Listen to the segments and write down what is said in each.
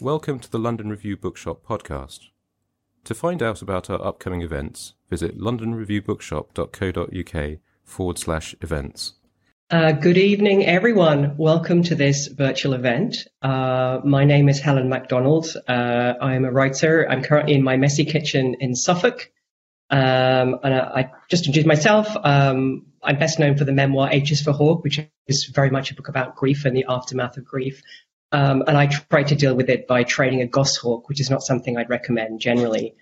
Welcome to the London Review Bookshop podcast. To find out about our upcoming events, visit londonreviewbookshop.co.uk forward slash events. Uh, good evening, everyone. Welcome to this virtual event. Uh, my name is Helen Macdonald. Uh, I am a writer. I'm currently in my messy kitchen in Suffolk. Um, and I, I, just introduce myself. Um, I'm best known for the memoir H is for Hawk, which is very much a book about grief and the aftermath of grief. Um, and I try to deal with it by training a goshawk, which is not something I'd recommend generally.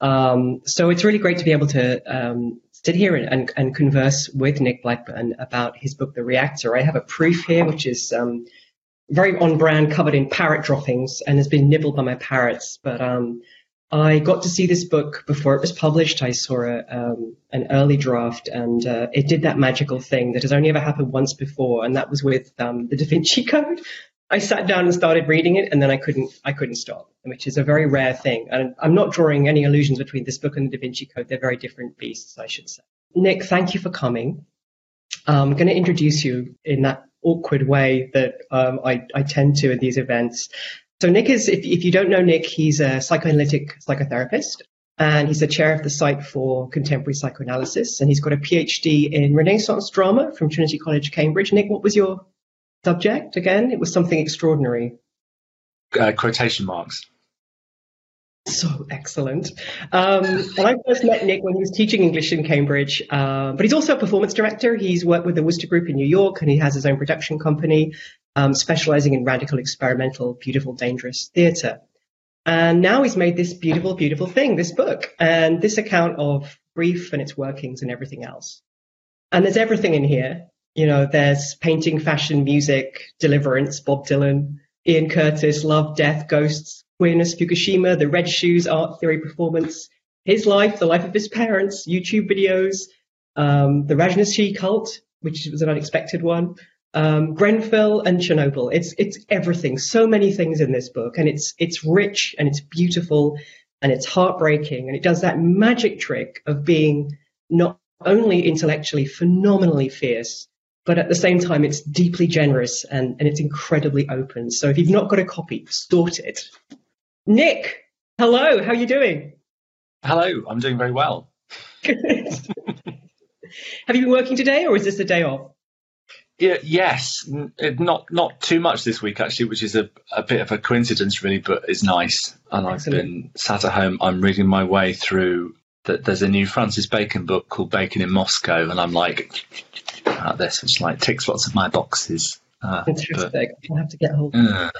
Um, so it's really great to be able to um, sit here and, and, and, converse with Nick Blackburn about his book, The Reactor. I have a proof here, which is um, very on brand, covered in parrot droppings, and has been nibbled by my parrots. But um, I got to see this book before it was published. I saw a, um, an early draft, and uh, it did that magical thing that has only ever happened once before, and that was with um, the Da Vinci Code. I sat down and started reading it, and then I couldn't I couldn't stop, which is a very rare thing. And I'm not drawing any allusions between this book and the Da Vinci Code. They're very different beasts, I should say. Nick, thank you for coming. I'm going to introduce you in that awkward way that um, I, I tend to at these events. So Nick is, if, if you don't know Nick, he's a psychoanalytic psychotherapist and he's the chair of the site for contemporary psychoanalysis and he's got a PhD in Renaissance drama from Trinity College, Cambridge. Nick, what was your subject again? It was something extraordinary. Uh, quotation marks. So excellent. Um, and I first met Nick when he was teaching English in Cambridge, uh, but he's also a performance director. He's worked with the Wooster Group in New York and he has his own production company um, specializing in radical, experimental, beautiful, dangerous theater. And now he's made this beautiful, beautiful thing, this book, and this account of grief and its workings and everything else. And there's everything in here. You know, there's painting, fashion, music, deliverance, Bob Dylan, Ian Curtis, love, death, ghosts, queerness, Fukushima, the red shoes, art theory performance, his life, the life of his parents, YouTube videos, um, the Rajneeshee cult, which was an unexpected one, um, Grenfell and Chernobyl. It's it's everything. So many things in this book, and it's it's rich and it's beautiful and it's heartbreaking, and it does that magic trick of being not only intellectually phenomenally fierce, but at the same time, it's deeply generous and, and it's incredibly open. So if you've not got a copy, sort it. Nick, hello, how are you doing? Hello, I'm doing very well. Have you been working today or is this a day off? Yeah, yes, not not too much this week actually, which is a, a bit of a coincidence really, but is nice. And Excellent. I've been sat at home. I'm reading my way through. That there's a new Francis Bacon book called Bacon in Moscow, and I'm like, at this, which like ticks lots of my boxes. Uh, Interesting. I'll have to get hold. Uh,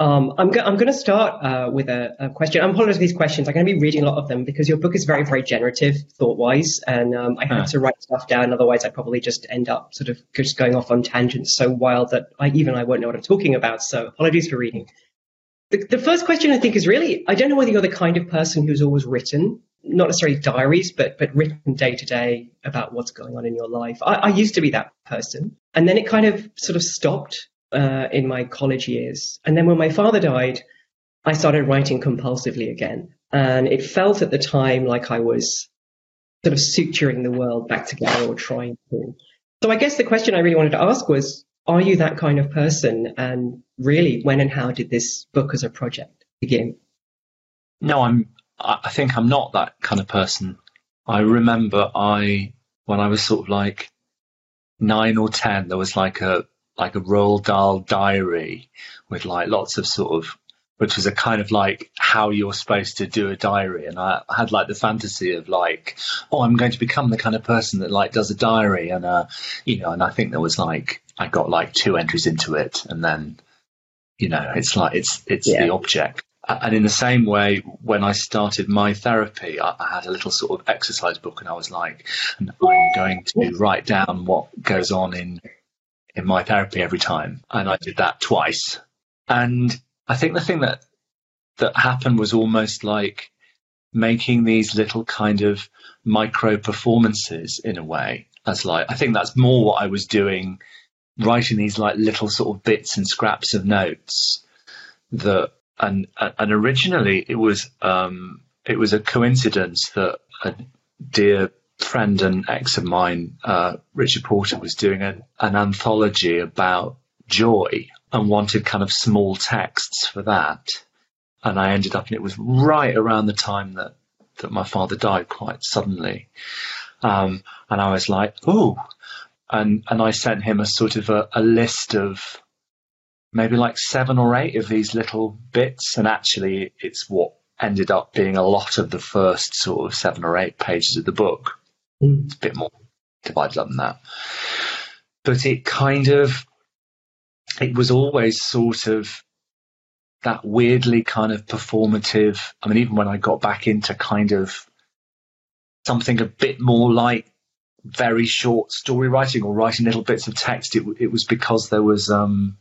um, I'm, go- I'm going to start uh, with a, a, question. I'm apologizing for these questions. I'm going to be reading a lot of them because your book is very, very generative thought-wise, and um, I have to write stuff down. Otherwise, I'd probably just end up sort of just going off on tangents so wild that I even I won't know what I'm talking about. So apologies for reading. The, the first question I think is really I don't know whether you're the kind of person who's always written not necessarily diaries, but but written day to day about what's going on in your life. I, I, used to be that person, and then it kind of sort of stopped uh, in my college years. And then when my father died, I started writing compulsively again, and it felt at the time like I was sort of suturing the world back together or trying to. So I guess the question I really wanted to ask was, are you that kind of person? And really, when and how did this book as a project begin? No, I'm I think I'm not that kind of person. I remember I when I was sort of like nine or ten, there was like a like a Roald Dahl diary with like lots of sort of which was a kind of like how you're supposed to do a diary. And I had like the fantasy of like, oh, I'm going to become the kind of person that like does a diary. And, uh, you know, and I think there was like, I got like two entries into it and then, you know, it's like, it's, it's yeah. the object. And in the same way, when I started my therapy, I, I, had a little sort of exercise book, and I was like, "I'm going to write down what goes on in in my therapy every time." And I did that twice. And I think the thing that that happened was almost like making these little kind of micro performances in a way. As like I think that's more what I was doing, writing these like little sort of bits and scraps of notes that and and originally it was um it was a coincidence that a dear friend and ex of mine, uh, Richard Porter, was doing an, an anthology about joy and wanted kind of small texts for that. And I ended up, and it was right around the time that, that my father died quite suddenly. Um, and I was like, oh, and, and I sent him a sort of a, a list of maybe like seven or eight of these little bits. And actually it's what ended up being a lot of the first sort of seven or eight pages of the book. Mm. It's a bit more divided up than that. But it kind of, it was always sort of that weirdly kind of performative. I mean, even when I got back into kind of something a bit more like very short story writing or writing little bits of text, it, it was because there was um,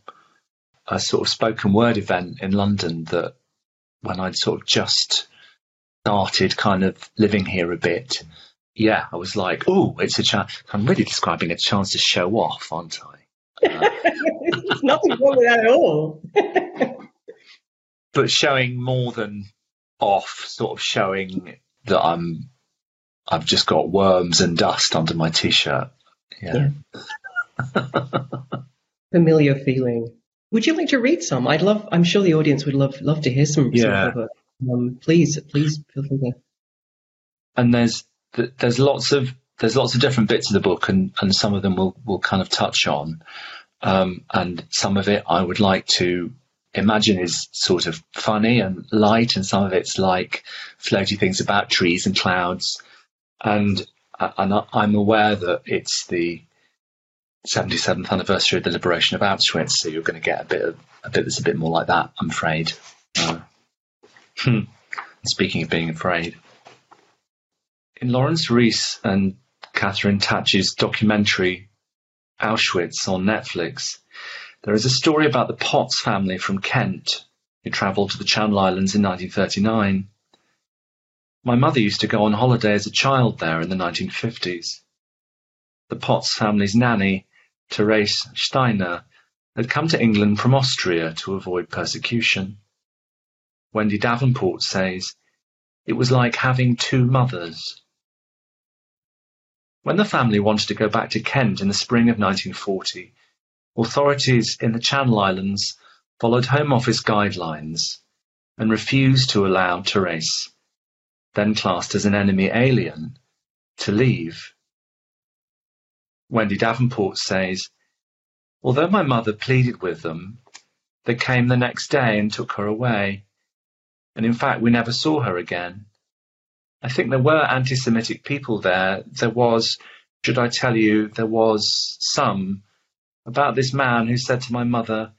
a sort of spoken word event in London that when I'd sort of just started kind of living here a bit, yeah, I was like, oh, it's a chance. I'm really describing a chance to show off, aren't I? Uh, nothing wrong with that at all. but showing more than off, sort of showing that I'm, I've just got worms and dust under my t-shirt. Yeah. yeah. Familiar feeling. Would you like to read some? I'd love. I'm sure the audience would love love to hear some. Yeah. Some um, please, please feel free to. And there's there's lots of there's lots of different bits of the book, and and some of them will will kind of touch on, um, and some of it I would like to imagine is sort of funny and light, and some of it's like floaty things about trees and clouds, and and I'm aware that it's the 77th anniversary of the liberation of Auschwitz, so you're going to get a bit of a bit that's a bit more like that. I'm afraid. Uh, hmm. Speaking of being afraid, in Laurence Rees and Catherine Tatch's documentary Auschwitz on Netflix, there is a story about the Potts family from Kent who travelled to the Channel Islands in 1939. My mother used to go on holiday as a child there in the 1950s. The Potts family's nanny Therese Steiner had come to England from Austria to avoid persecution. Wendy Davenport says, it was like having two mothers. When the family wanted to go back to Kent in the spring of 1940, authorities in the Channel Islands followed Home Office guidelines and refused to allow Therese, then classed as an enemy alien, to leave. Wendy Davenport says, Although my mother pleaded with them, they came the next day and took her away. And in fact, we never saw her again. I think there were anti Semitic people there. There was, should I tell you, there was some about this man who said to my mother,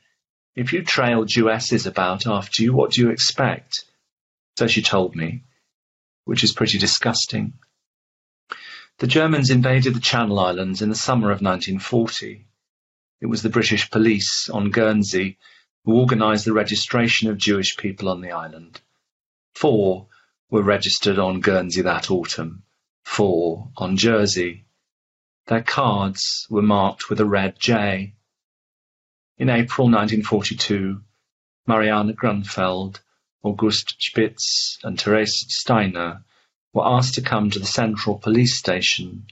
If you trail Jewesses about after you, what do you expect? So she told me, which is pretty disgusting. The Germans invaded the Channel Islands in the summer of 1940. It was the British police on Guernsey who organised the registration of Jewish people on the island. Four were registered on Guernsey that autumn, four on Jersey. Their cards were marked with a red J. In April 1942, Marianne Grunfeld, August Spitz and Therese Steiner were asked to come to the Central Police Station,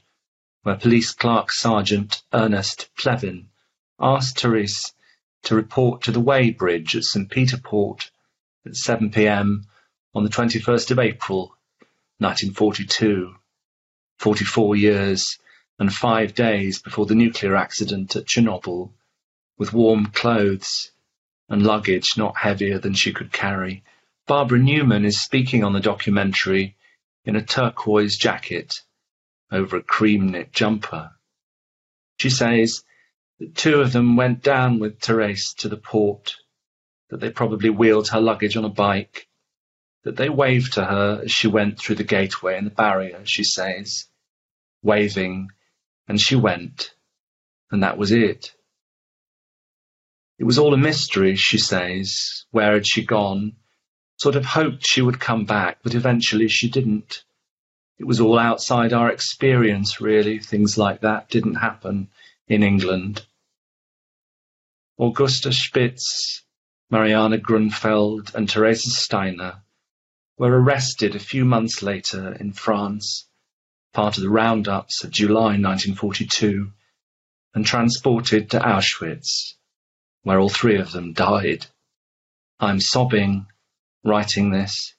where Police Clerk Sergeant Ernest Plevin asked Therese to report to the Weighbridge at St. Peter Port at 7 p.m. on the 21st of April, 1942, 44 years and five days before the nuclear accident at Chernobyl, with warm clothes and luggage not heavier than she could carry. Barbara Newman is speaking on the documentary in a turquoise jacket over a cream knit jumper. She says that two of them went down with Therese to the port, that they probably wheeled her luggage on a bike, that they waved to her as she went through the gateway and the barrier, she says, waving, and she went, and that was it. It was all a mystery, she says. Where had she gone? Sort of hoped she would come back, but eventually she didn't. It was all outside our experience, really. Things like that didn't happen in England. Augusta Spitz, Mariana Grunfeld, and Teresa Steiner were arrested a few months later in France, part of the roundups of July 1942, and transported to Auschwitz, where all three of them died. I'm sobbing, writing this.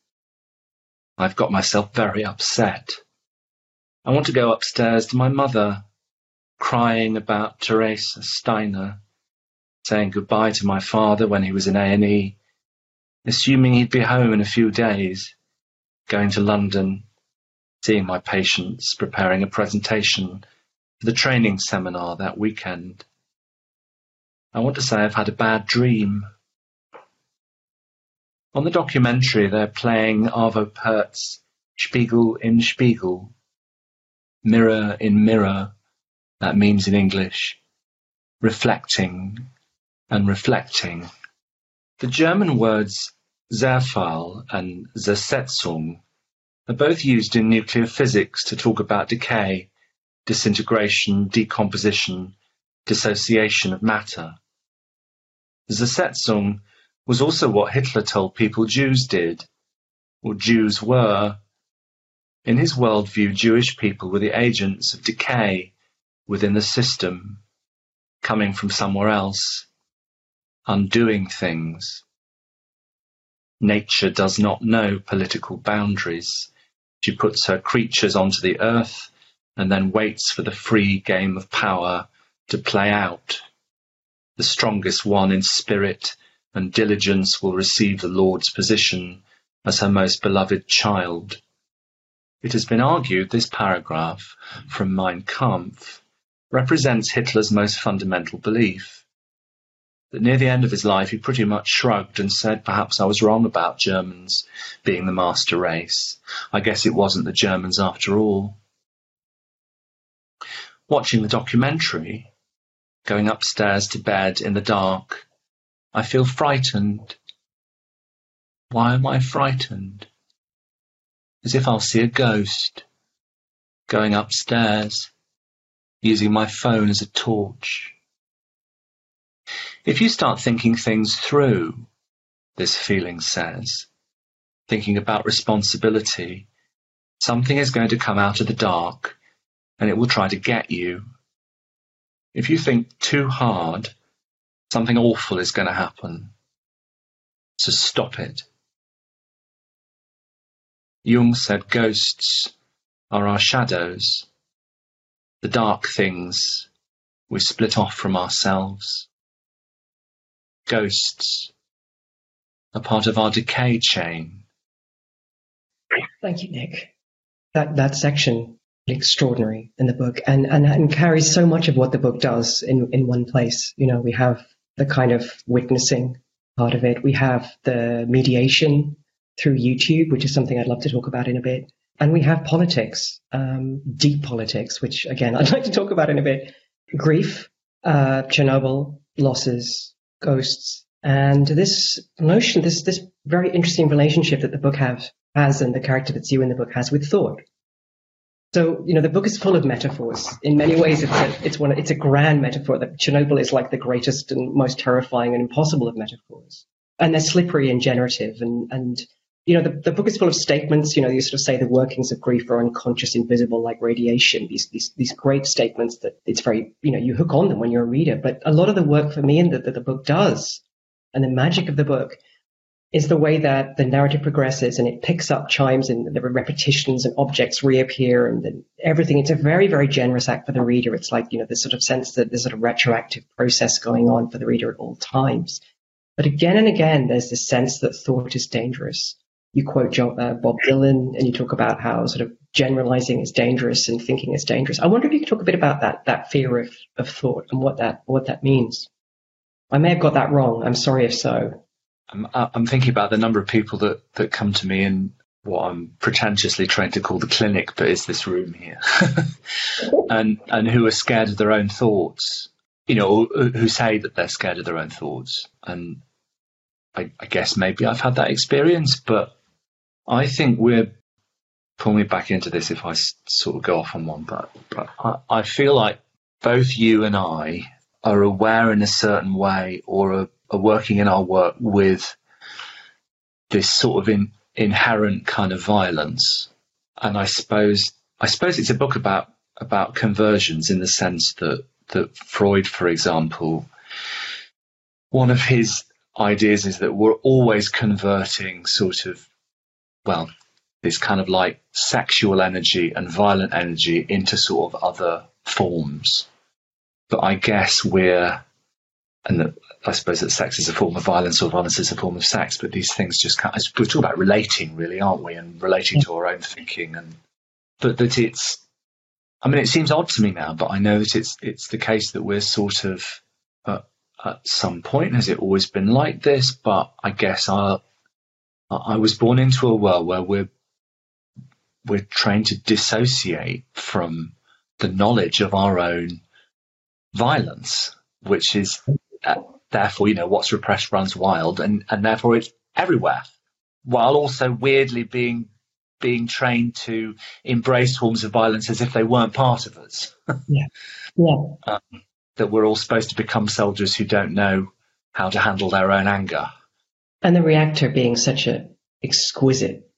I've got myself very upset. I want to go upstairs to my mother, crying about Teresa Steiner, saying goodbye to my father when he was in A&E, assuming he'd be home in a few days, going to London, seeing my patients, preparing a presentation for the training seminar that weekend. I want to say I've had a bad dream. On the documentary, they're playing Arvo Pärt's Spiegel im Spiegel, Mirror in Mirror, that means in English, reflecting and reflecting. The German words Zerfall and Zersetzung are both used in nuclear physics to talk about decay, disintegration, decomposition, dissociation of matter. Zersetzung was also what Hitler told people Jews did, or Jews were. In his worldview, Jewish people were the agents of decay within the system, coming from somewhere else, undoing things. Nature does not know political boundaries. She puts her creatures onto the earth and then waits for the free game of power to play out. The strongest one in spirit and diligence will receive the Lord's position as her most beloved child. It has been argued this paragraph from Mein Kampf represents Hitler's most fundamental belief. That near the end of his life he pretty much shrugged and said, perhaps I was wrong about Germans being the master race. I guess it wasn't the Germans after all. Watching the documentary, going upstairs to bed in the dark, I feel frightened. Why am I frightened? As if I'll see a ghost. Going upstairs, using my phone as a torch. If you start thinking things through, this feeling says, thinking about responsibility, something is going to come out of the dark and it will try to get you. If you think too hard, Something awful is going to happen. To stop it. Jung said ghosts are our shadows, the dark things we split off from ourselves. Ghosts are part of our decay chain. Thank you, Nick. That that section extraordinary in the book and, and and carries so much of what the book does in in one place. You know, we have the kind of witnessing part of it. We have the mediation through YouTube, which is something I'd love to talk about in a bit. And we have politics, um, deep politics, which again, I'd like to talk about in a bit. Grief, uh, Chernobyl, losses, ghosts, and this notion, this, this very interesting relationship that the book have, has and the character that's you in the book has with thought. So, you know, the book is full of metaphors. In many ways, it's a, it's one, it's a grand metaphor that Chernobyl is like the greatest and most terrifying and impossible of metaphors. And they're slippery and generative. And, and, you know, the, the book is full of statements. You know, you sort of say the workings of grief are unconscious, invisible, like radiation. These, these, these great statements that it's very, you know, you hook on them when you're a reader. But a lot of the work for me and that the book does and the magic of the book is the way that the narrative progresses and it picks up chimes and there are repetitions and objects reappear and everything. It's a very, very generous act for the reader. It's like, you know, this sort of sense that there's sort of retroactive process going on for the reader at all times. But again and again, there's this sense that thought is dangerous. You quote uh, Bob Dylan and you talk about how sort of generalizing is dangerous and thinking is dangerous. I wonder if you could talk a bit about that, that fear of, of thought and what that, what that means. I may have got that wrong. I'm sorry if so. I'm, uh, I'm thinking about the number of people that, that come to me in what I'm pretentiously trying to call the clinic, but is this room here, and and who are scared of their own thoughts. you know, who say that they're scared of their own thoughts. And I, I guess maybe I've had that experience, but I think we're pull me back into this if I sort of go off on one, but, but I, I feel like both you and I are aware in a certain way or are, are working in our work with this sort of in, inherent kind of violence. And I suppose I suppose it's a book about about conversions in the sense that that Freud, for example, one of his ideas is that we're always converting sort of well this kind of like sexual energy and violent energy into sort of other forms. But I guess we're and I suppose that sex is a form of violence or violence is a form of sex, but these things just can't, we're talking about relating really, aren't we? And relating to our own thinking and, but that it's, I mean, it seems odd to me now, but I know that it's, it's the case that we're sort of, uh, at some point, has it always been like this? But I guess I, I was born into a world where we're, we're trained to dissociate from the knowledge of our own violence, which is uh, therefore, you know, what's repressed runs wild, and and therefore it's everywhere, while also weirdly being being trained to embrace forms of violence as if they weren't part of us. yeah, yeah. Um, that we're all supposed to become soldiers who don't know how to handle their own anger. And the reactor being such an exquisite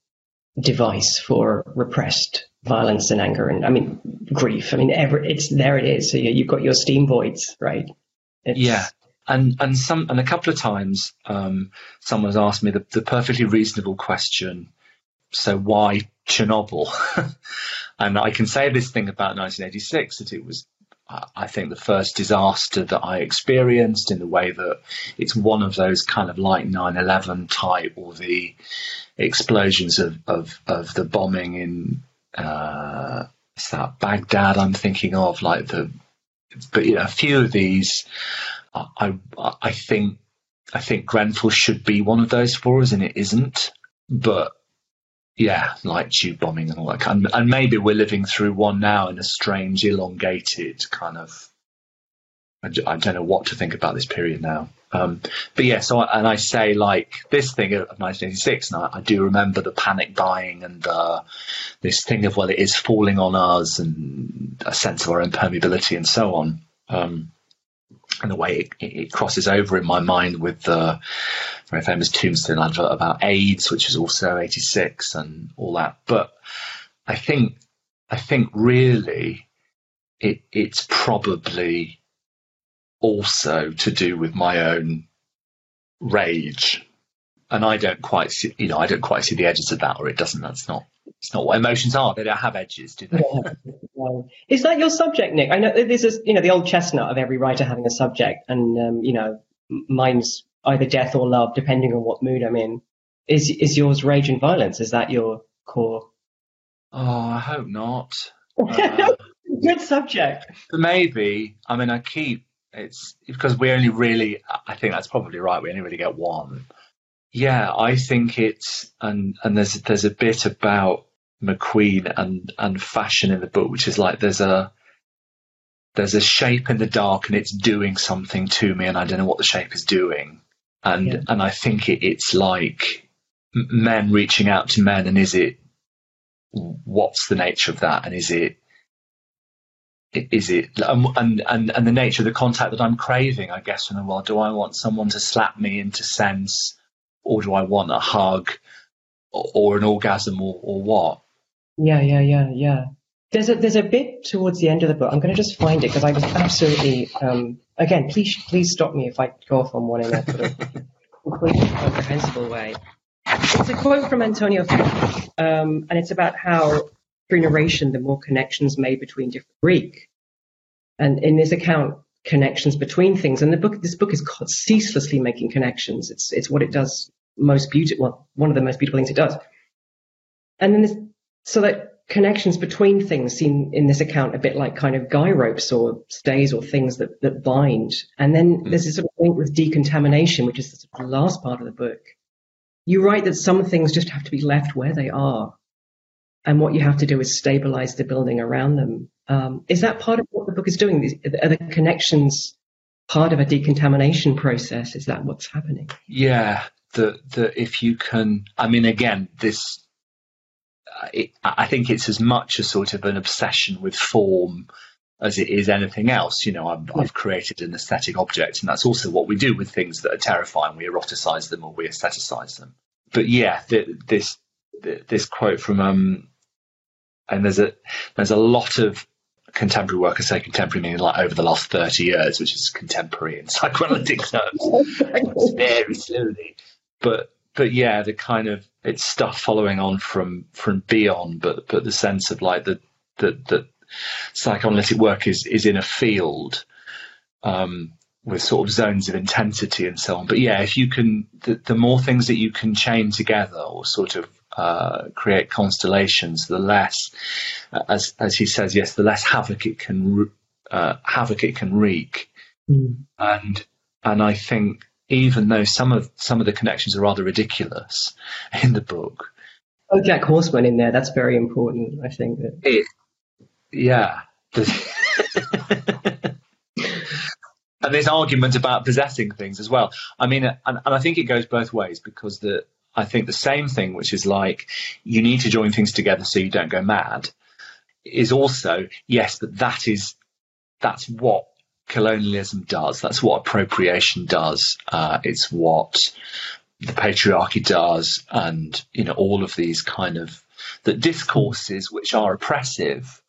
device for repressed violence and anger and I mean grief. I mean, every, it's there. It is. So you've got your steam voids, right? It's, yeah, and and some and a couple of times um, someone's asked me the, the perfectly reasonable question so why chernobyl? And i can say this thing about 1986 that it was i think the first disaster that i experienced in the way that it's one of those kind of like 9-11 type or the explosions of of, of the bombing in uh, that baghdad i'm thinking of? Like the but you know, a few of these I, I think I think Grenfell should be one of those for us, and it isn't. But yeah, like tube bombing and all that and maybe we're living through one now in a strange, elongated kind of. I, I don't know what to think about this period now. Um, but yeah, so I, and I say like this thing of 1986, and I, I do remember the panic buying and uh, this thing of well, it is falling on us, and a sense of our impermeability and so on. Um, and the way it, it, crosses over in my mind with the very famous Tombstone advert about AIDS, which is also 86 and all that. But I think, I think really it, it's probably also to do with my own rage. And I don't quite see, you know, I don't quite see the edges of that, or it doesn't. That's not it's not what emotions are. They don't have edges, do they? Yeah. Is that your subject, Nick? I know this is, you know, the old chestnut of every writer having a subject, and um, you know, mine's either death or love, depending on what mood I'm in. Is is yours rage and violence? Is that your core? Oh, I hope not. Uh, Good subject. Maybe. I mean, I keep it's because we only really. I think that's probably right. We only really get one. Yeah, I think it's and and there's there's a bit about McQueen and and fashion in the book, which is like there's a there's a shape in the dark and it's doing something to me, and I don't know what the shape is doing, and yeah. and I think it, it's like men reaching out to men, and is it what's the nature of that, and is it is it and and and the nature of the contact that I'm craving, I guess, in the world. Do I want someone to slap me into sense? Or do I want a hug or, an orgasm or, or what? Yeah, yeah, yeah, yeah. There's a there's a bit towards the end of the book. I'm going to just find it because I was absolutely um, again. Please please stop me if I go off on one in a sort of completely comprehensible way. It's a quote from Antonio, um, and it's about how through narration, the more connections made between different Greek. And in this account, connections between things. And the book, this book is called ceaselessly making connections. It's it's what it does most beautiful. Well, one of the most beautiful things it does. And then this, so that connections between things seem in this account a bit like kind of guy ropes or stays or things that that bind. And then mm. there's this sort of link with decontamination, which is the last part of the book. You write that some things just have to be left where they are. And what you have to do is stabilize the building around them. Um, is that part of what book is doing? Are the connections part of a decontamination process. Is that what's happening? Yeah, that that if you can, I mean, again, this. It, I think it's as much a sort of an obsession with form as it is anything else. You know, I've, yeah. I've, created an aesthetic object, and that's also what we do with things that are terrifying. We eroticize them or we aestheticize them. But yeah, the, this this quote from um, and there's a there's a lot of contemporary work. I say contemporary meaning like over the last thirty years, which is contemporary in psychoanalytic terms, very slowly. But but yeah, the kind of it's stuff following on from from Bion, but but the sense of like the the, the psychoanalytic work is is in a field um, with sort of zones of intensity and so on. But yeah, if you can, the, the more things that you can chain together or sort of uh, create constellations, the less, as as he says, yes, the less havoc it can uh, havoc it can wreak. Mm. And and I think even though some of some of the connections are rather ridiculous in the book. Oh, Jack Horseman in there. That's very important. I think that. It, yeah. and there's argument about possessing things as well. I mean, and, and I think it goes both ways because the I think the same thing, which is like you need to join things together so you don't go mad, is also yes, but that is that's what colonialism does. That's what appropriation does. Uh, it's what the patriarchy does, and you know all of these kind of the discourses which are oppressive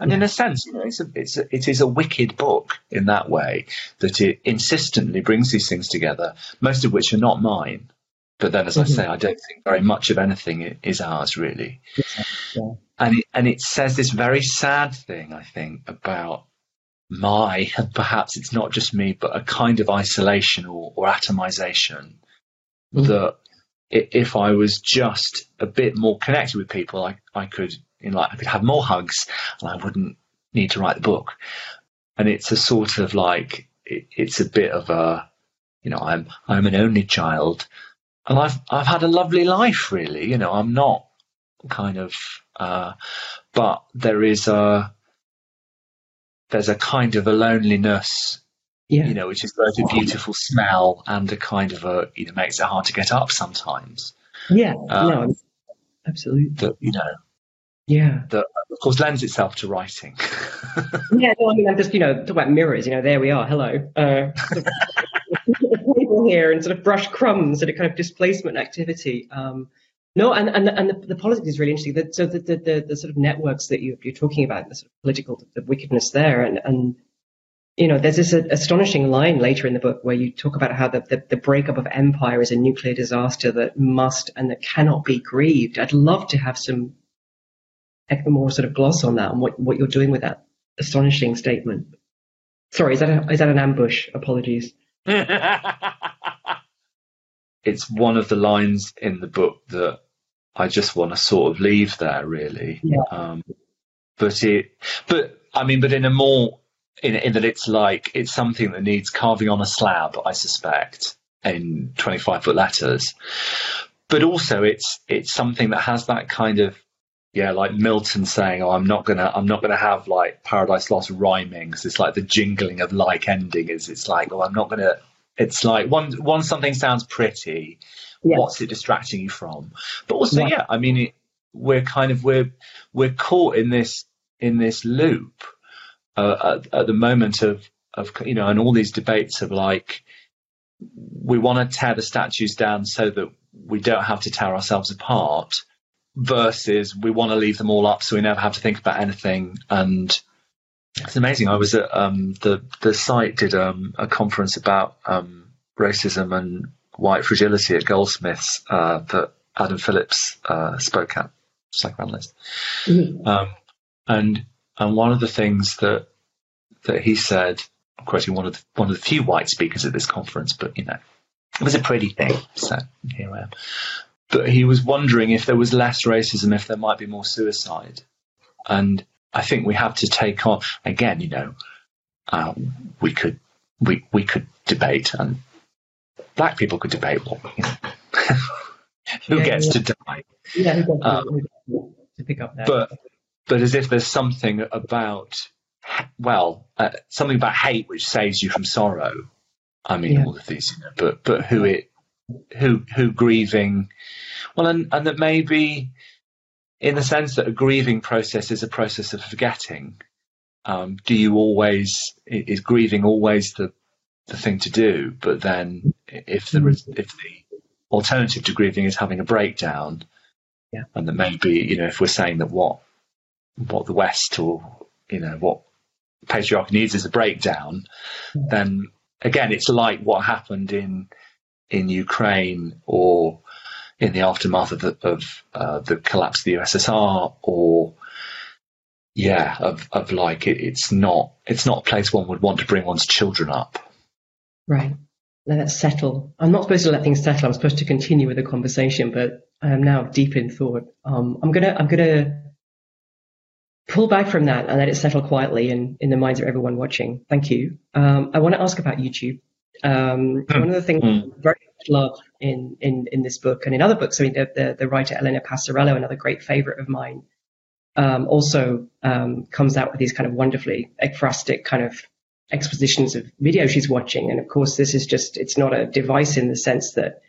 and in a sense, you know, it's a, it's a, it is a wicked book in that way that it insistently brings these things together, most of which are not mine. But then, as mm-hmm. I say, I don't think very much of anything is ours really. Yeah. And it, and it says this very sad thing, I think, about my, and perhaps it's not just me, but a kind of isolation or, or atomization mm-hmm. that if I was just a bit more connected with people, I, I could you know, like I could have more hugs and I wouldn't need to write the book. And it's a sort of like it, it's a bit of a, you know, I'm I'm an only child, and I've I've had a lovely life really. You know, I'm not kind of, uh, but there is a there's a kind of a loneliness yeah. you know, which is both a beautiful smell and a kind of a, you know, makes it hard to get up sometimes. Yeah, um, no, absolutely. That, you know, yeah. That, of course, lends itself to writing. yeah, no, I mean, I'm just, you know, talk about mirrors, you know, there we are, hello. Uh, here and sort of brush crumbs and a kind of displacement activity. Um, no, and, and, and the, the, politics is really interesting. The, so the, the, the, sort of networks that you, are talking about, the sort of political the wickedness there, and, and you know, there's this astonishing line later in the book where you talk about how the, the, the, breakup of empire is a nuclear disaster that must and that cannot be grieved. I'd love to have some more sort of gloss on that and what, what you're doing with that astonishing statement. Sorry, is that a, is that an ambush? Apologies. it's one of the lines in the book that I just want to sort of leave there, really. Yeah. Um, but it, but I mean, but in a more in, in that it's like it's something that needs carving on a slab, I suspect, in twenty five foot letters. But also, it's it's something that has that kind of yeah, like Milton saying, "Oh, I'm not gonna, I'm not gonna have like Paradise Lost rhyming because it's like the jingling of like ending is. It's like, oh, I'm not gonna. It's like once once something sounds pretty, yes. what's it distracting you from? But also, yeah, I mean, it, we're kind of we're we're caught in this in this loop uh, at, at the moment of of you know, and all these debates of like we want to tear the statues down so that we don't have to tear ourselves apart versus we want to leave them all up so we never have to think about anything. And it's amazing. I was at um, the the site did um, a conference about um, racism and white fragility at Goldsmiths uh, that Adam Phillips uh, spoke at, psychoanalyst. Mm-hmm. Um, and and one of the things that that he said, I'm quoting one of the, one of the few white speakers at this conference, but you know, it was a pretty thing. So here I am but he was wondering if there was less racism, if there might be more suicide. And I think we have to take on again. You know, uh, we could we we could debate, and black people could debate. Well, you know, who yeah, gets yeah. to die? Yeah, um, to pick up that. But but as if there's something about well, uh, something about hate which saves you from sorrow. I mean, Yeah. all of these, you know, but but who it, who who grieving, well, and and that maybe, in the sense that a grieving process is a process of forgetting. Um, do you always is grieving always the the thing to do? But then, if the if the alternative to grieving is having a breakdown, Yeah. and that maybe you know if we're saying that what what the West or you know what patriarchy needs is a breakdown, then again it's like what happened in in Ukraine or in the aftermath of the, of uh, the collapse of the USSR or yeah of of like it, it's not it's not a place one would want to bring one's children up. Right. Let that settle. I'm not supposed to let things settle. I'm supposed to continue with the conversation, but I am now deep in thought. Um, I'm gonna, I'm gonna pull back from that and let it settle quietly in, in the minds of everyone watching. Thank you. Um, I want to ask about YouTube. Um, Hmm. One of the things. I very love in, in, in this book and in other books, I mean, the, the, the writer Elena Passarello, another great favorite of mine, um, also um, comes out with these kind of wonderfully ekphrastic kind of expositions of video she's watching. And of course, this is just, it's not a device in the sense that,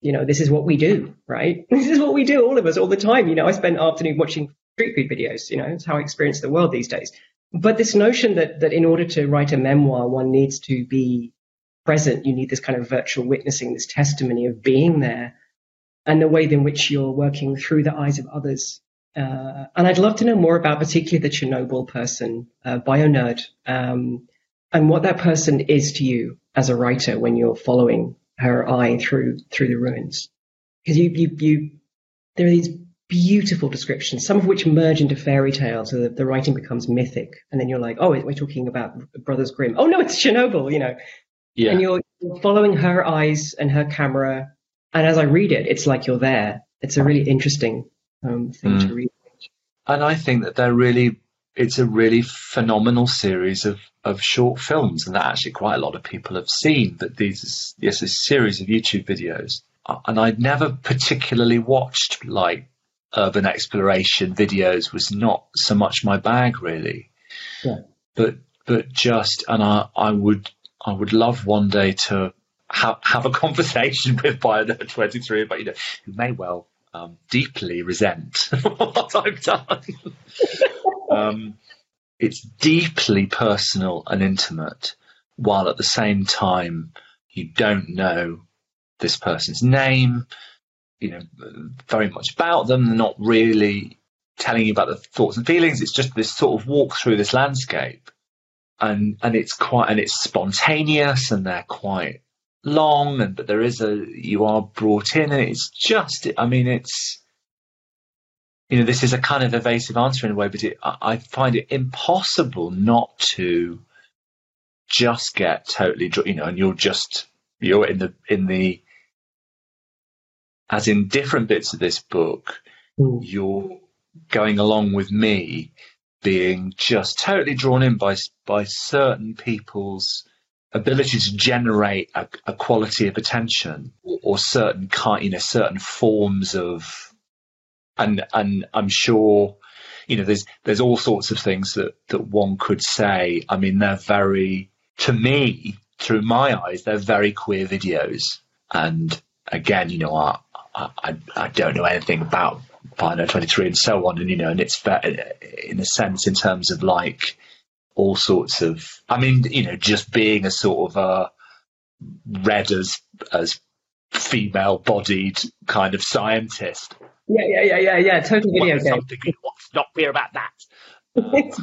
you know, this is what we do, right? This is what we do, all of us, all the time. You know, I spend afternoon watching street food videos, you know, it's how I experience the world these days. But this notion that, that in order to write a memoir, one needs to be present, you need this kind of virtual witnessing, this testimony of being there and the way in which you're working through the eyes of others. Uh, and I'd love to know more about particularly the Chernobyl person, uh, BioNerd, um, and what that person is to you as a writer when you're following her eye through through the ruins. Because you, you, you, there are these beautiful descriptions, some of which merge into fairy tales, so the writing becomes mythic, and then you're like, oh, we're talking about Brothers Grimm. Oh no, it's Chernobyl, you know. Yeah, And you're following her eyes and her camera, and as I read it, it's like you're there. It's a really interesting um, thing to Mm. read. and I think that they're really it's a really phenomenal series of of short films, and that actually quite a lot of people have seen. But these yes, a series of YouTube videos, and I'd never particularly watched like urban exploration videos. Was not so much my bag really. Yeah. But but just and I I would I would love one day to have have a conversation with twenty three about you know who may well um, deeply resent what I've done. um, it's deeply personal and intimate, while at the same time you don't know this person's name, you know, very much about them. They're not really telling you about the thoughts and feelings. It's just this sort of walk through this landscape, and and it's quite and it's spontaneous, and they're quite long, and but there is a you are brought in, and it's just. I mean, it's you know, this is a kind of evasive answer in a way, but it, I I find it impossible not to just get totally, you know, and you're just you're in the in the as in different bits of this book, Mm. you're going along with me, being just totally drawn in by by certain people's ability to generate a, a quality of attention or certain kind, you know, certain forms of and and I'm sure you know there's there's all sorts of things that that one could say. I mean, they're very to me through my eyes, they're very queer videos. And again, you know, I I, I don't know anything about BioNerd 23 and so on, and you know, and it's ve- in a sense in terms of like all sorts of. I mean, you know, just being a sort of uh, a read as as female bodied kind of scientist Yeah, yeah, yeah, yeah, yeah. Total video game. something what's not clear about that?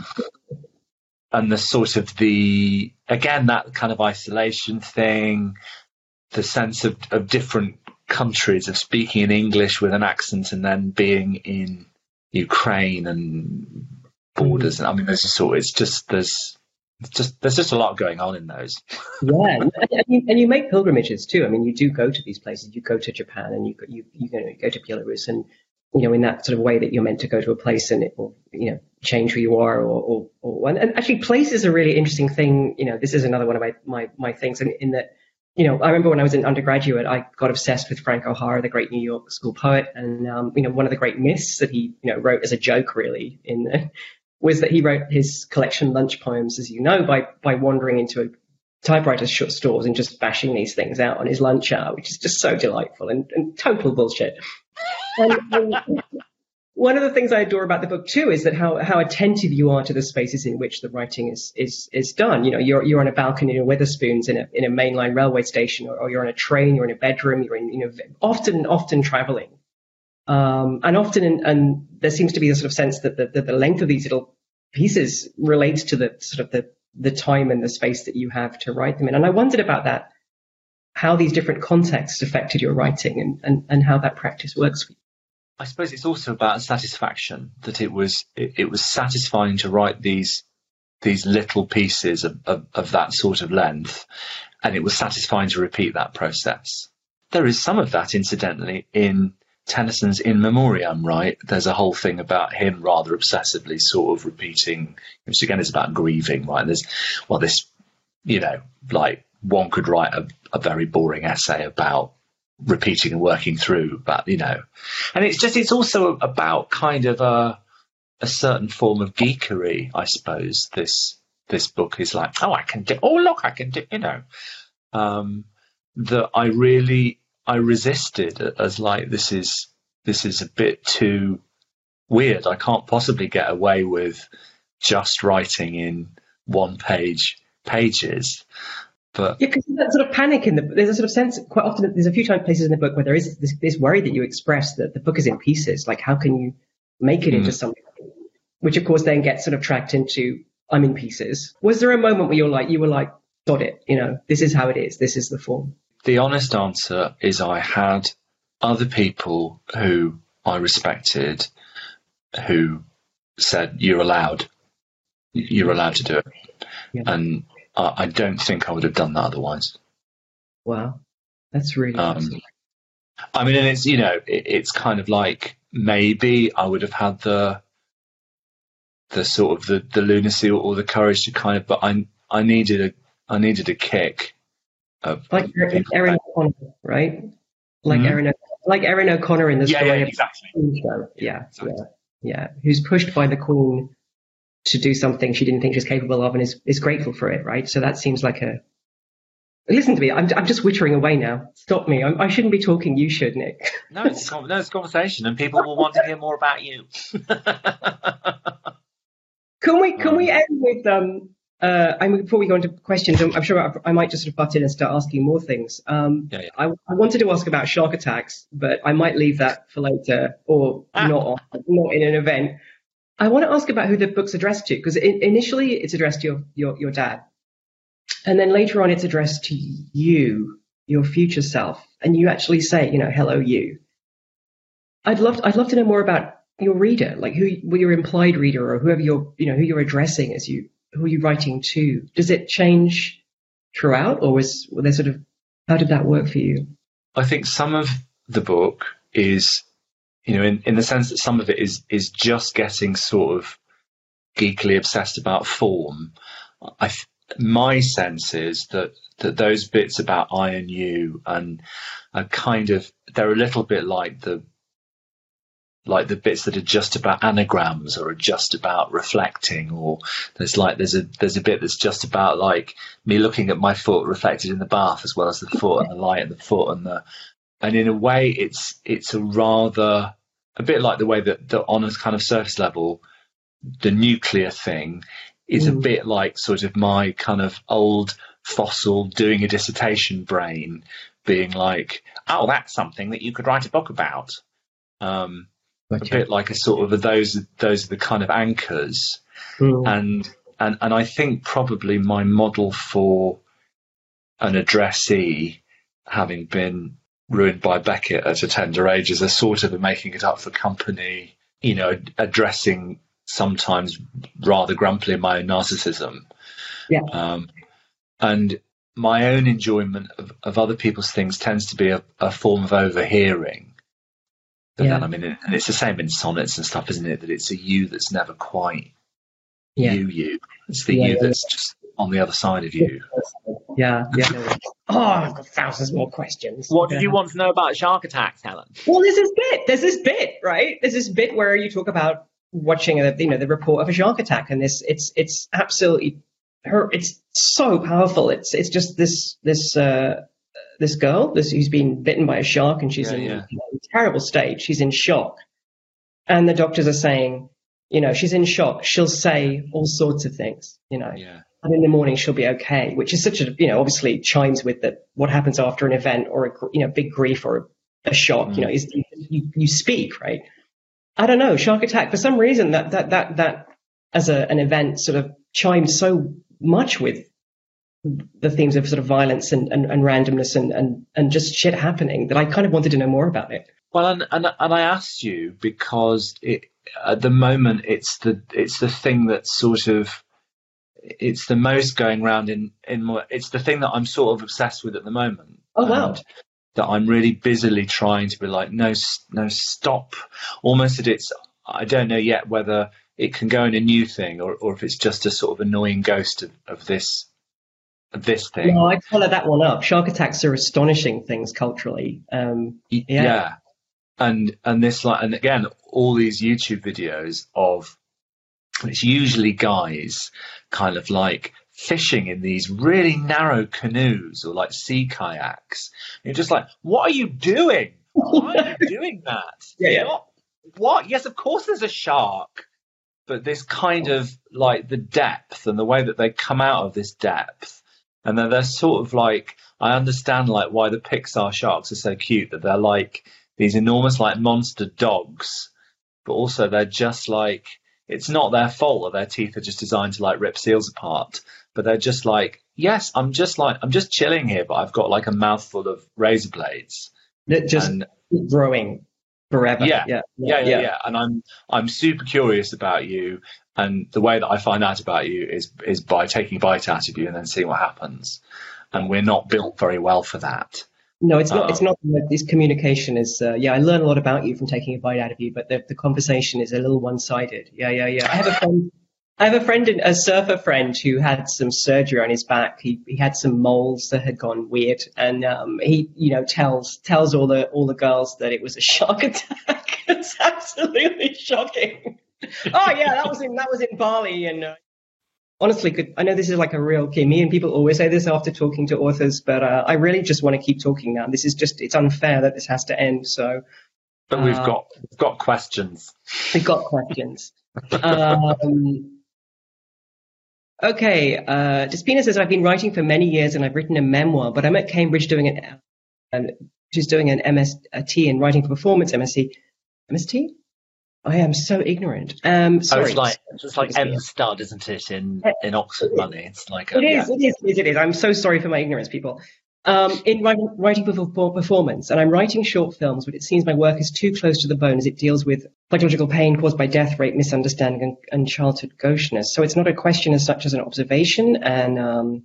and the sort of the again that kind of isolation thing, the sense of, of different countries of speaking in English with an accent and then being in Ukraine and borders. And I mean, there's sort. It's just there's just there's just a lot going on in those. yeah, and, you, and you make pilgrimages too. I mean, you do go to these places. You go to Japan and you you you, go, you go to Belarus, and you know, in that sort of way that you're meant to go to a place and it will you know change who you are, or or, or and, and actually, place is a really interesting thing. You know, this is another one of my my my things, in, in that. You know, I remember when I was an undergraduate, I got obsessed with Frank O'Hara, the great New York school poet, and um, you know, one of the great myths that he, you know, wrote as a joke, really, in was that he wrote his collection lunch poems, as you know, by by wandering into typewriter stores and just bashing these things out on his lunch hour, which is just so delightful and, and total bullshit. And, and one of the things I adore about the book too is that how, how attentive you are to the spaces in which the writing is is is done. You know, you're you're on a balcony in Wetherspoons in a in a mainline railway station, or, or you're on a train, you're in a bedroom, you're in you know often often traveling, um, and often in, and there seems to be a sort of sense that the, the length of these little pieces relates to the sort of the the time and the space that you have to write them in. And I wondered about that, how these different contexts affected your writing and, and, and how that practice works for you. I suppose it's also about satisfaction that it was it, it was satisfying to write these these little pieces of, of, of, that sort of length, and it was satisfying to repeat that process. There is some of that, incidentally, in Tennyson's In Memoriam, right? There's a whole thing about him rather obsessively sort of repeating, which again is about grieving, right? There's, well, this, you know, like one could write a, a very boring essay about repeating and working through, but you know, and it's just, it's also about kind of a, a certain form of geekery, I suppose. This, this book is like, oh, I can do, oh, look, I can do, you know, um, that I really, I resisted as like, this is, this is a bit too weird. I can't possibly get away with just writing in one page pages. But yeah, because that sort of panic in the there's a sort of sense quite often there's a few times places in the book where there is this, this worry that you express that the book is in pieces. Like how can you make it mm. into something, which of course then gets sort of tracked into I'm in pieces. Was there a moment where you're like you were like got it, you know, this is how it is, this is the form. The honest answer is I had other people who I respected who said you're allowed, you're allowed to do it, yeah. and I, I don't think I would have done that otherwise. Wow, that's really. Um, I mean, and it's you know, it, it's kind of like maybe I would have had the the sort of the, the lunacy or, or the courage to kind of, but I I needed a I needed a kick. Of, like Erin O'Connor, right? Like mm-hmm. Erin, like Erin O'Connor in the yeah, story yeah, exactly. Show. Yeah, exactly. yeah, yeah. Who's pushed by the Queen to do something she didn't think she was capable of and is, is grateful for it, right? So that seems like a. Listen to me. I'm, I'm just wittering away now. Stop me. I'm, I should not be talking. You should, Nick. no, it's, no, it's a conversation, and people will want to hear more about you. can we can we um, end with um uh, I mean, before we go into questions, I'm, I'm sure I, I, might just sort of butt in and start asking more things. Um, yeah, yeah. I, I, wanted to ask about shark attacks, but I might leave that for later or ah. not, not in an event. I want to ask about who the book's addressed to, because initially it's addressed to your, your, your dad. And then later on it's addressed to you, your future self. And you actually say, you know, hello, you. I'd love, I'd love to know more about your reader, like who, your implied reader or whoever you're, you know, who you're addressing as you, who are you writing to? Does it change throughout or was, there sort of, how did that work for you? I think some of the book is you know, in, in the sense that some of it is is just getting sort of geekily obsessed about form. I my sense is that that those bits about I and you and are kind of they're a little bit like the like the bits that are just about anagrams or are just about reflecting or there's like there's a there's a bit that's just about like me looking at my foot reflected in the bath as well as the foot and the light and the foot and the and in a way, it's it's a rather a bit like the way that, that on a kind of surface level, the nuclear thing is mm. a bit like sort of my kind of old fossil doing a dissertation brain being like, oh, that's something that you could write a book about. Um, okay. A bit like a sort of those those are the kind of anchors, mm. and and and I think probably my model for an addressee, having been ruined by Beckett at a tender age as a sort of a making it up for company, you know, addressing sometimes rather grumpily my own narcissism. Yeah. Um, and my own enjoyment of, of, other people's things tends to be a, a form of overhearing. But yeah. then, I mean, and it's the same in sonnets and stuff, isn't it? That it's a you that's never quite yeah. you, you. It's the yeah, you that's just on the other side of you. Yeah, yeah. oh, I've got thousands more questions. What did you want to know about shark attacks, Helen? Well, there's this bit. There's this bit, right? There's this bit where you talk about watching a, you know the report of a shark attack, and this it's it's absolutely her. It's so powerful. It's it's just this this uh, this girl this who's been bitten by a shark, and she's Yeah, in yeah. you know, a terrible state. She's in shock, and the doctors are saying, you know, she's in shock. She'll say all sorts of things, you know Yeah. And in the morning she'll be okay, which is such a, you know, obviously chimes with the, what happens after an event or a, you know, big grief or a, a shock, you know, mm. is you, you speak, right? I don't know, shark attack, for some reason that, that, that, that as a, an event sort of chimed so much with the themes of sort of violence and, and, and randomness and, and, and just shit happening that I kind of wanted to know more about it. Well, and, and and I asked you because it, at the moment it's the it's the thing that sort of it's the most going round in in my, it's the thing that I'm sort of obsessed with at the moment. Oh, wow. That I'm really busily trying to be like, no, no, stop. Almost that it's I don't know yet whether it can go in a new thing or or if it's just a sort of annoying ghost of, of this of this thing. No, I follow that one up. Shark attacks are astonishing things culturally. Um, Yeah. yeah. And and this like and again, all these YouTube videos of it's usually guys kind of like fishing in these really narrow canoes or like sea kayaks. You're just like, what are you doing? Why are you doing that? Yeah, yeah. What? what? Yes, of course there's a shark. But this kind of like the depth and the way that they come out of this depth and then they're sort of like I understand like why the Pixar sharks are so cute that they're like these enormous like monster dogs, but also they're just like it's not their fault that their teeth are just designed to like rip seals apart, but they're just like yes, I'm just like I'm just chilling here, but I've got like a mouthful of razor blades. that just And growing forever. Yeah. yeah, yeah, yeah, yeah, and I'm I'm super curious about you, and the way that I find out about you is is by taking a bite out of you and then seeing what happens. And we're not built very well for that. No, it's not. Um, It's not. This communication is. Uh, yeah, I learn a lot about you from taking a bite out of you, but the, the conversation is a little one-sided. Yeah, yeah, yeah. I have a friend. I have a friend, a surfer friend, who had some surgery on his back. He he had some moles that had gone weird, and um, he, you know, tells tells all the all the girls that it was a shark attack. it's absolutely shocking. oh yeah, that was in that was in Bali, and uh, honestly, could I know this is like a real key. Me and people always say this after talking to authors, but uh, I really just want to keep talking now. This is just it's unfair that this has to end. So But we've Uh, got we've got questions. we've got questions. um, okay, uh, Despina says I've been writing for many years and I've written a memoir, but I'm at Cambridge doing an, an she's doing an MST in writing for performance MSc. MST? I am so ignorant. Um, Oh, it's like it's like M stud, isn't it? In in Oxford money, it's like a, It is, it is, it is, it is. I'm so sorry for my ignorance, people. Um, in writing, writing for for performance, and I'm writing short films, but it seems my work is too close to the bone as it deals with psychological pain caused by death, rape, misunderstanding, and, and childhood gaucheness. So it's not a question as such as an observation. And um,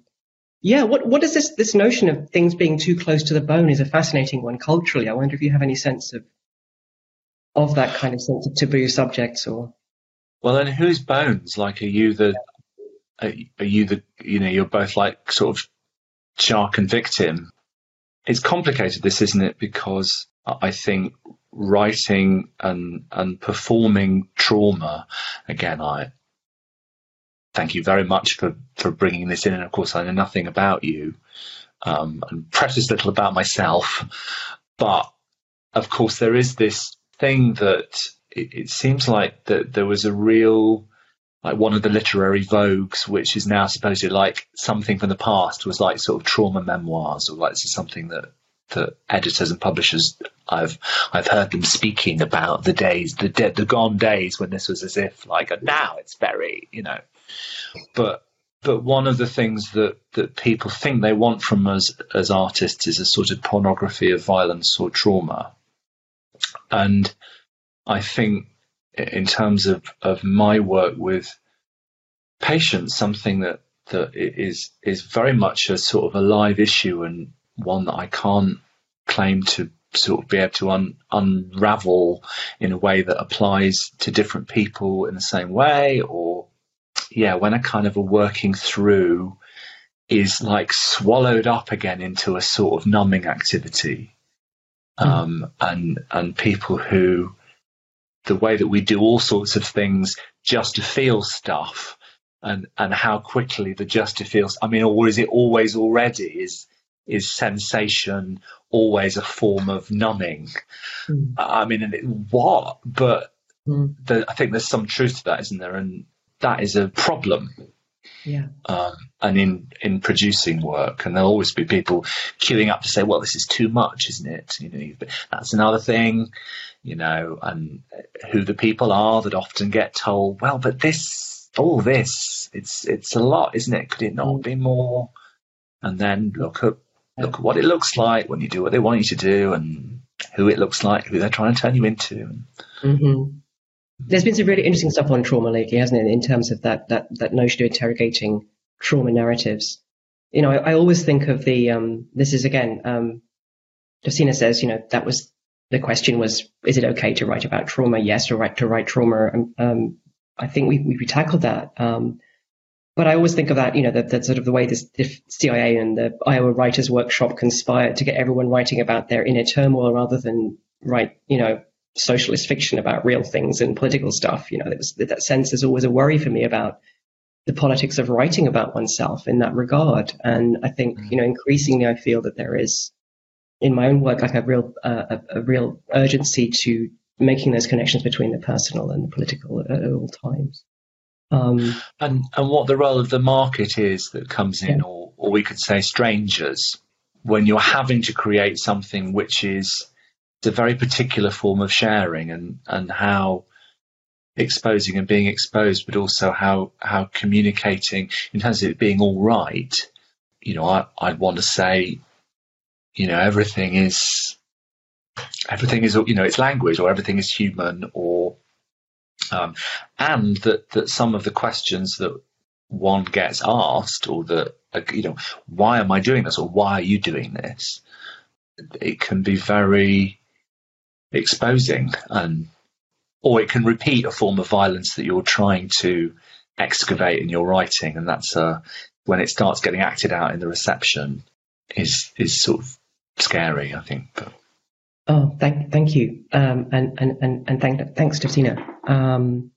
yeah, what what is this this notion of things being too close to the bone is a fascinating one culturally. I wonder if you have any sense of of that kind of sense of taboo subjects or Well, then whose bones? Like, are you the are, you the you know you're both like sort of shark and victim? It's complicated, this isn't it? Because I think writing and and performing trauma again. I thank you very much for for bringing this in, and of course I know nothing about you um, and precious little about myself, but of course there is this thing that it, it seems like that there was a real like one of the literary vogues which is now supposedly like something from the past was like sort of trauma memoirs or like something that that editors and publishers I've I've heard them speaking about the days the dead the gone days when this was as if like now it's very you know. But but one of the things that that people think they want from us as artists is a sort of pornography of violence or trauma and I think in terms of, of my work with patients, something that, that is is very much a sort of a live issue and one that I can't claim to sort of be able to un, unravel in a way that applies to different people in the same way or yeah, when a kind of a working through is like swallowed up again into a sort of numbing activity. Um, and, and people who the way that we do all sorts of things just to feel stuff and and how quickly the just to feel I mean or is it always already is is sensation always a form of numbing? Mm. I mean and it, what? But Mm. the, I think there's some truth to that isn't there? And that is a problem Yeah. um, and in in producing work, and there'll always be people queuing up to say, "Well, this is too much, isn't it?" You know, you've- that's another thing, you know, and who the people are that often get told, "Well, but this, all this, it's it's a lot, isn't it? Could it not be more?" And then look at look at what it looks like when you do what they want you to do, and who it looks like, who they're trying to turn you into. hmm There's been some really interesting stuff on trauma lately, hasn't it? In terms of that that that notion of interrogating trauma narratives. You know, I, I always think of the um, this is again. Um, says, you know, that was the question was, is it okay to write about trauma? Yes, or right to write trauma. Um, um, I think we we tackled that. Um, but I always think of that, you know, that, that sort of the way this the CIA and the Iowa Writers Workshop conspired to get everyone writing about their inner turmoil rather than write, you know, socialist fiction about real things and political stuff. You know, was, that sense is always a worry for me about the politics of writing about oneself in that regard. And I think, you know, increasingly I feel that there is in my own work like a real uh, a, a real urgency to making those connections between the personal and the political at, at all times. Um, and and what the role of the market is that comes in, Yeah. or or we could say strangers, when you're having to create something which is a very particular form of sharing, and and how exposing and being exposed, but also how how communicating in terms of it being all right. You know, I I'd want to say, you know, everything is everything is you know it's language or everything is human or um, and that that some of the questions that one gets asked or that you know why am I doing this or why are you doing this it can be very exposing and or it can repeat a form of violence that you're trying to excavate in your writing and that's uh, when it starts getting acted out in the reception is is sort of scary I think but Oh, thank, thank you, um, and and and and thank, thanks, Justina. Um,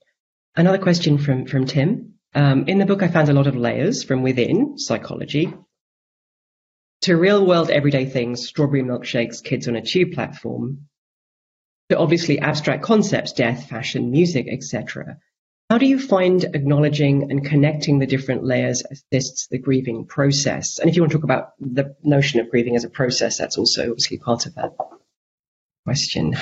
another question from from Tim. Um, in the book, I found a lot of layers from within psychology to real world everyday things, strawberry milkshakes, kids on a tube platform, to obviously abstract concepts, death, fashion, music, etc. How do you find acknowledging and connecting the different layers assists the grieving process? And if you want to talk about the notion of grieving as a process, that's also obviously part of that question.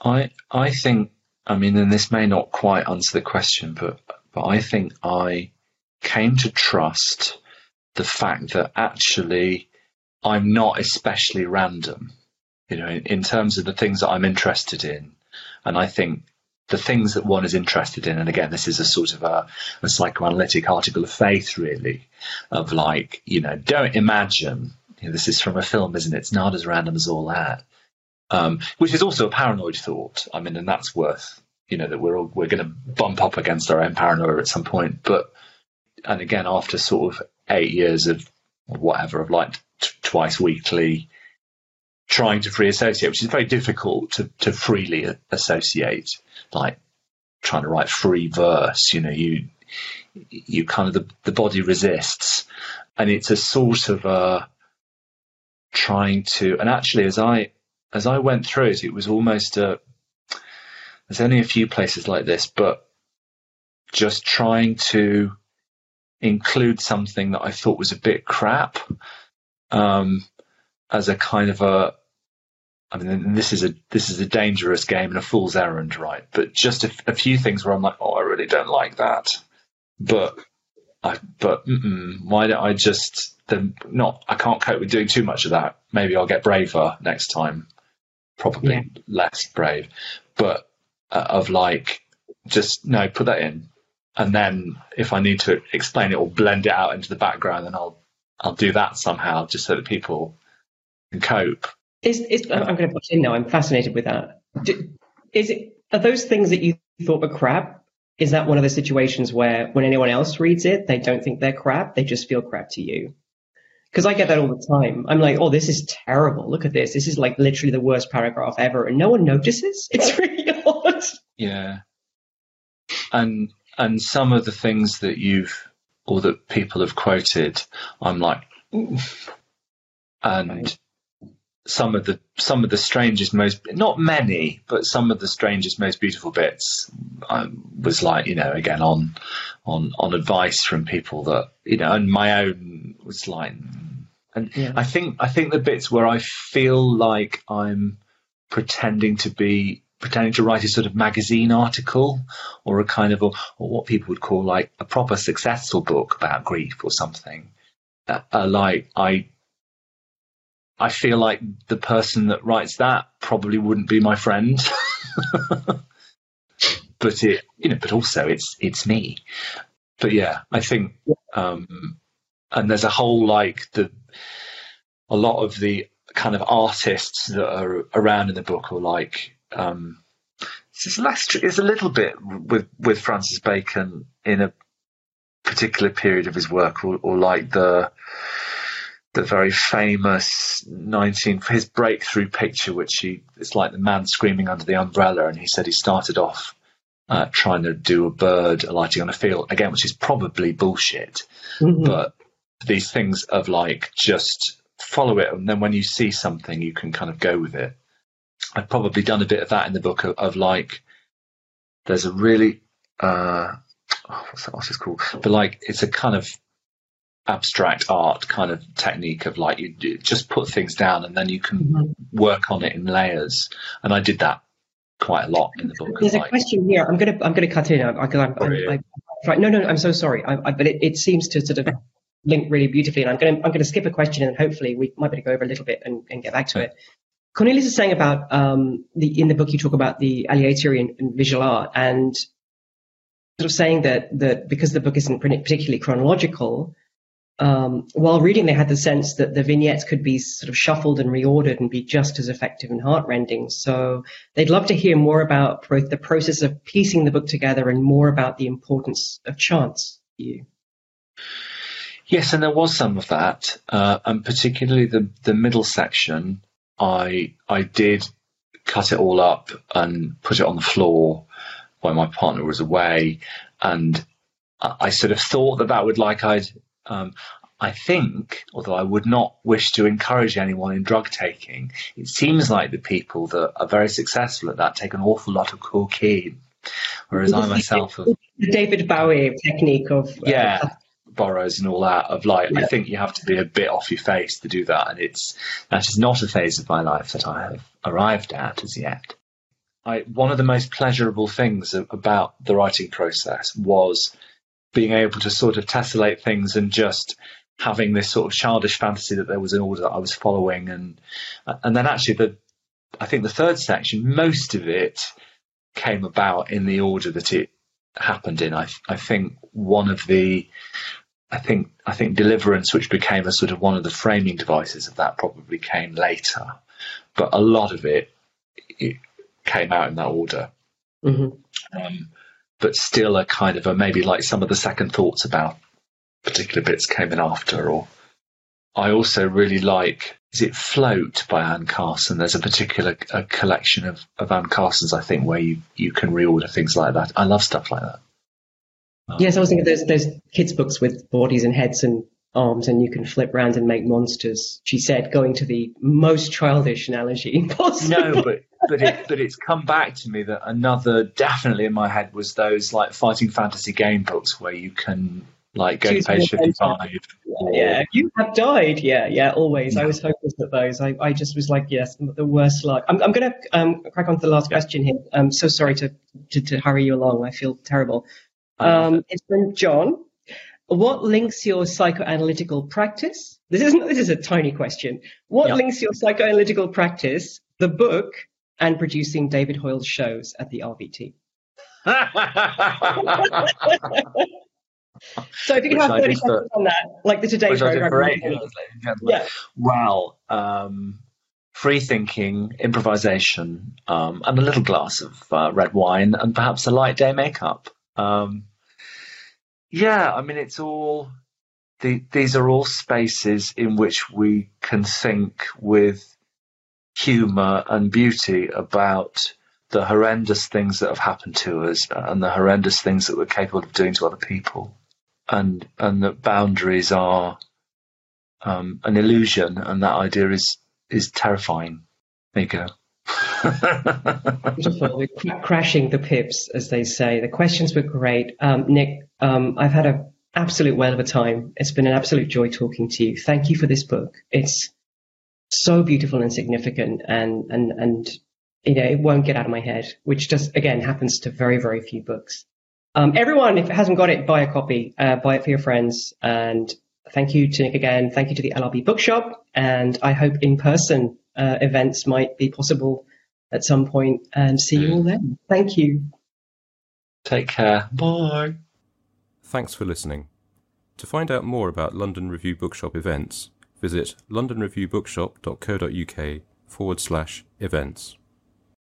I I think I mean, and this may not quite answer the question, but but I think I came to trust the fact that actually I'm not especially random, you know, in, in terms of the things that I'm interested in, and I think the things that one is interested in, and again, this is a sort of a, a psychoanalytic article of faith, really, of like, you know, don't imagine. You know, this is from a film, isn't it? It's not as random as all that um, which is also a paranoid thought. I mean, and that's worth you know that we're all, we're going to bump up against our own paranoia at some point. But and again, after sort of eight years of whatever of like t- twice weekly trying to free associate, which is very difficult to to freely associate, like trying to write free verse. You know, you you kind of the, the body resists, and it's a sort of a trying to. And actually, as I as I went through it, it was almost a. There's only a few places like this, but just trying to include something that I thought was a bit crap um, as a kind of a. I mean, this is a this is a dangerous game and a fool's errand, right? But just a, a few things where I'm like, oh, I really don't like that, but I but why don't I just then not? I can't cope with doing too much of that. Maybe I'll get braver next time probably Yeah. less brave, but uh, of like, just no, put that in, and then if I need to explain it or blend it out into the background, then I'll I'll do that somehow, just so that people cope. Is, is I'm going to put in now. I'm fascinated with that. Do, is it are those things that you thought were crap? Is that one of the situations where when anyone else reads it, they don't think they're crap, they just feel crap to you? Because I get that all the time. I'm like, oh, this is terrible. Look at this. This is like literally the worst paragraph ever, and no one notices. It's really odd. Yeah. And and some of the things that you've or that people have quoted, I'm like, and Right. Some of the some of the strangest, most not many, but some of the strangest, most beautiful bits, I was like, you know, again on on on advice from people that you know, and my own was like, and Yeah. I think I think the bits where I feel like I'm pretending to be pretending to write a sort of magazine article or a kind of a, or what people would call like a proper successful book about grief or something uh, uh, like i i feel like the person that writes that probably wouldn't be my friend. But it you know but also it's it's me. But yeah i think um and there's a whole like the a lot of the kind of artists that are around in the book are like um it's it's a little bit with with Francis Bacon in a particular period of his work or, or like the the very famous 19 his breakthrough picture which he it's like the man screaming under the umbrella and he said he started off uh, trying to do a bird alighting on a field again which is probably bullshit. Mhm. but these things of like just follow it and then when you see something you can kind of go with it. I've probably done a bit of that in the book of, of like there's a really uh oh, what's that what's it called? But like it's a kind of abstract art kind of technique of like you just put things down and then you can Mhm. work on it in layers and i did that quite a lot in the book There's a like question here. I'm gonna I'm gonna cut in because I'm. I'm, I'm right. No, no, I'm so sorry. I, I, but it, it seems to sort of link really beautifully, and I'm gonna I'm gonna skip a question, and hopefully we might be able to go over a little bit and, and get back to it. Cornelius is saying about um, the in the book you talk about the aleatory and, and visual art, and sort of saying that that because the book isn't particularly chronological, um, while reading, they had the sense that the vignettes could be sort of shuffled and reordered and be just as effective and heartrending. So they'd love to hear more about both the process of piecing the book together and more about the importance of chance for you. Yes, and there was some of that, uh, and particularly the the middle section. I I did cut it all up and put it on the floor while my partner was away, and I, I sort of thought that that would like I'd. Um, I think, although I would not wish to encourage anyone in drug taking, it seems like the people that are very successful at that take an awful lot of cocaine, whereas I myself have The David Bowie technique of uh, yeah Burroughs and all that of like I think you have to be a bit off your face to do that and it's that is not a phase of my life that I have arrived at as yet. I one of the most pleasurable things about the writing process was being able to sort of tessellate things and just having this sort of childish fantasy that there was an order that I was following and and then actually the I think the third section most of it came about in the order that it happened in. I I think one of the I think I think Deliverance, which became a sort of one of the framing devices of that, probably came later, but a lot of it, it came out in that order. mhm. Um, but still, a kind of a maybe like some of the second thoughts about particular bits came in after. Or I also really like is it Float by Anne Carson. There's a particular a collection of of Anne Carson's I think where you you can reorder things like that. I love stuff like that. Um, Yes, I was thinking there's there's kids books with bodies and heads and arms, and you can flip round and make monsters. She said, going to the most childish analogy possible. no, but but it but it's come back to me that another definitely in my head was those like fighting fantasy game books where you can like go Choose to page fifty five. yeah, you have died. Yeah, yeah, always. I was hopeless at those. I, I just was like, yes, the worst luck. I'm, I'm going to um, crack on to the last question here. I'm so sorry to, to, to hurry you along. I feel terrible. Um, it's from John. What links your psychoanalytical practice? This isn't. This is a tiny question. What Yeah. links your psychoanalytical practice, the book, and producing David Hoyle's shows at the RVT? So if you could Which have I 30 did seconds on that, like the Today Which I program. for eight years, ladies and gentlemen. Yeah. Well, um, free thinking, improvisation, um, and a little glass of uh, red wine, and perhaps a light day makeup. Um, yeah, I mean, it's all. The, these are all spaces in which we can think with humour and beauty about the horrendous things that have happened to us and the horrendous things that we're capable of doing to other people, and and that boundaries are um, an illusion, and that idea is is terrifying. There you go. Beautiful. We're cra- crashing the pips, as they say. The questions were great. Um, Nick, um, I've had an absolute whale of a time. It's been an absolute joy talking to you. Thank you for this book. It's so beautiful and significant, and and and you know it won't get out of my head, which just again happens to very very few books. Um, everyone, if it hasn't got it, buy a copy. Uh, buy it for your friends. And thank you to Nick again. Thank you to the LRB Bookshop, and I hope in person uh, events might be possible at some point. And see you all then. Thank you. Take care. Bye. Thanks for listening. To find out more about London Review Bookshop events, visit londonreviewbookshop.co.uk forward slash events.